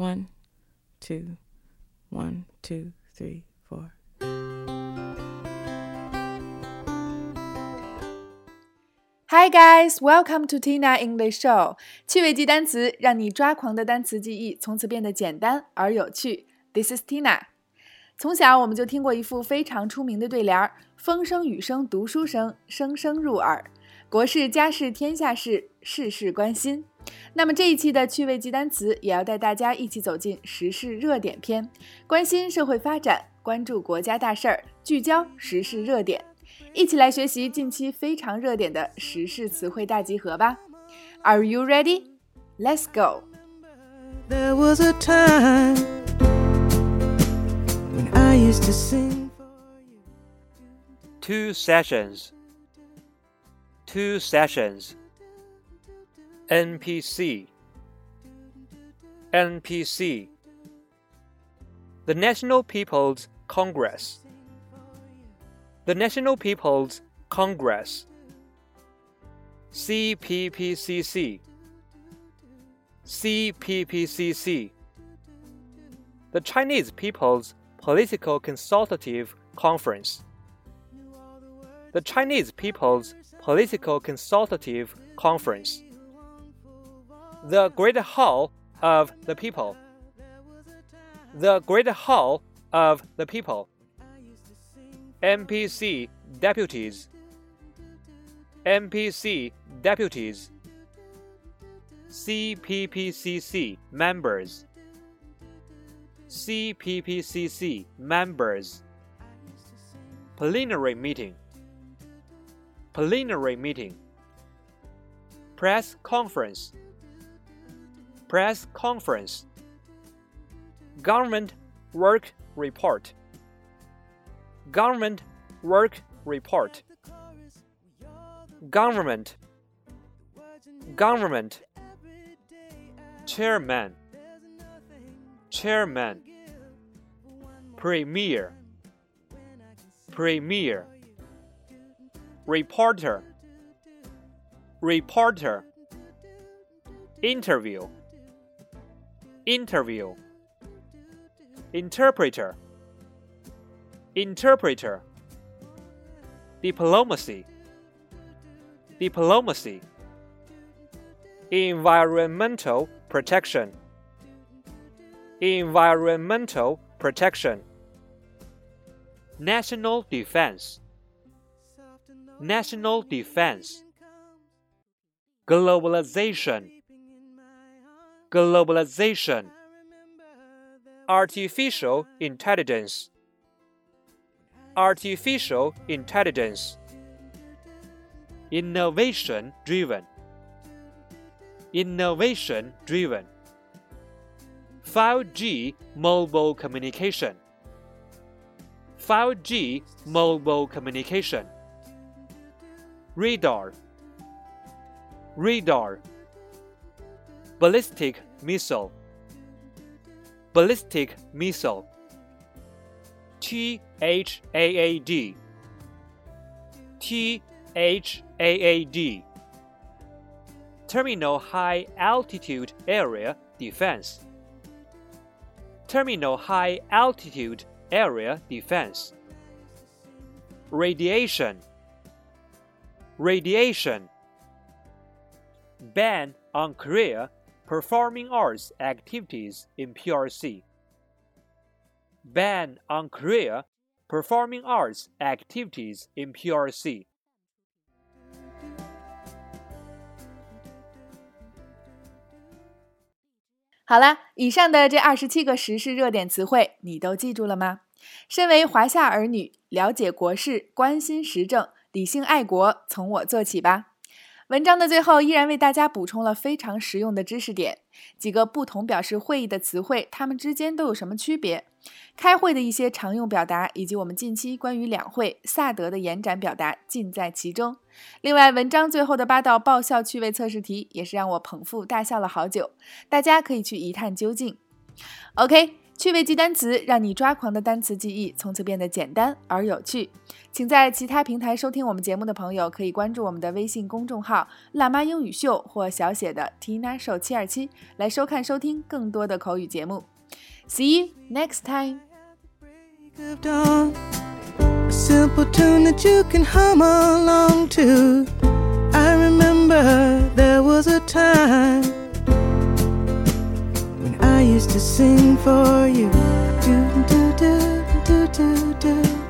One, two, one, two, three, four. Hi guys, welcome to Tina English Show。趣味记单词，让你抓狂的单词记忆从此变得简单而有趣。This is Tina。从小我们就听过一副非常出名的对联儿：“风声雨声读书声，声声入耳。国事家事天下事，事事关心。” ”那么这一期的趣味记单词，也要带大家一起走进时事热点篇，关心社会发展，关注国家大事儿，聚焦时事热点。一起来学习近期非常热点的时事词汇大集合吧！Are you ready? Let's go! There was a time when I used to sing for you. Two sessions. Two sessions. NPC. NPC. The National People's Congress. The National People's Congress. CPPCC. CPPCC. The Chinese People's Political Consultative Conference. The Chinese People's Political Consultative Conference. The Great Hall of the People. The Great Hall of the People. NPC deputies. NPC deputies. CPPCC members. CPPCC members. Plenary meeting. Plenary meeting. Press conference. Press conference. Government work report. Government work report. Government. Government. Chairman. Chairman. Premier. Premier. Reporter. Reporter. Interview. Interview. Interpreter. Interpreter. Diplomacy. Diplomacy. Environmental protection. Environmental protection. National defense. National defense. Globalization. Globalization. Artificial intelligence. Artificial intelligence. Innovation driven. Innovation driven. 5G mobile communication. 5G mobile communication. Radar. Radar. Ballistic missile. Ballistic missile. T H A A D. T H A A D. Terminal High Altitude Area Defense. Terminal High Altitude Area Defense. Radiation. Radiation. Ban on Korea performing arts activities in PRC. Ban on Korea performing arts activities in PRC. 好了，以上的这二十七个时事热点词汇，你都记住了吗？身为华夏儿女，了解国事，关心时政，理性爱国，从我做起吧。 文章的最后依然为大家补充了非常实用的知识点，几个不同表示会议的词汇，它们之间都有什么区别？开会的一些常用表达，以及我们近期关于两会萨德的延展表达，尽在其中。另外，文章最后的八道爆笑趣味测试题，也是让我捧腹大笑了好久，大家可以去一探究竟。OK。趣味记单词，让你抓狂的单词记忆从此变得简单而有趣。请在其他平台收听我们节目的朋友，可以关注我们的微信公众号“辣妈英语秀”或小写的 Tina Show 七二七，来收看收听更多的口语节目。See you next time. Sing for you. Do do do do do do.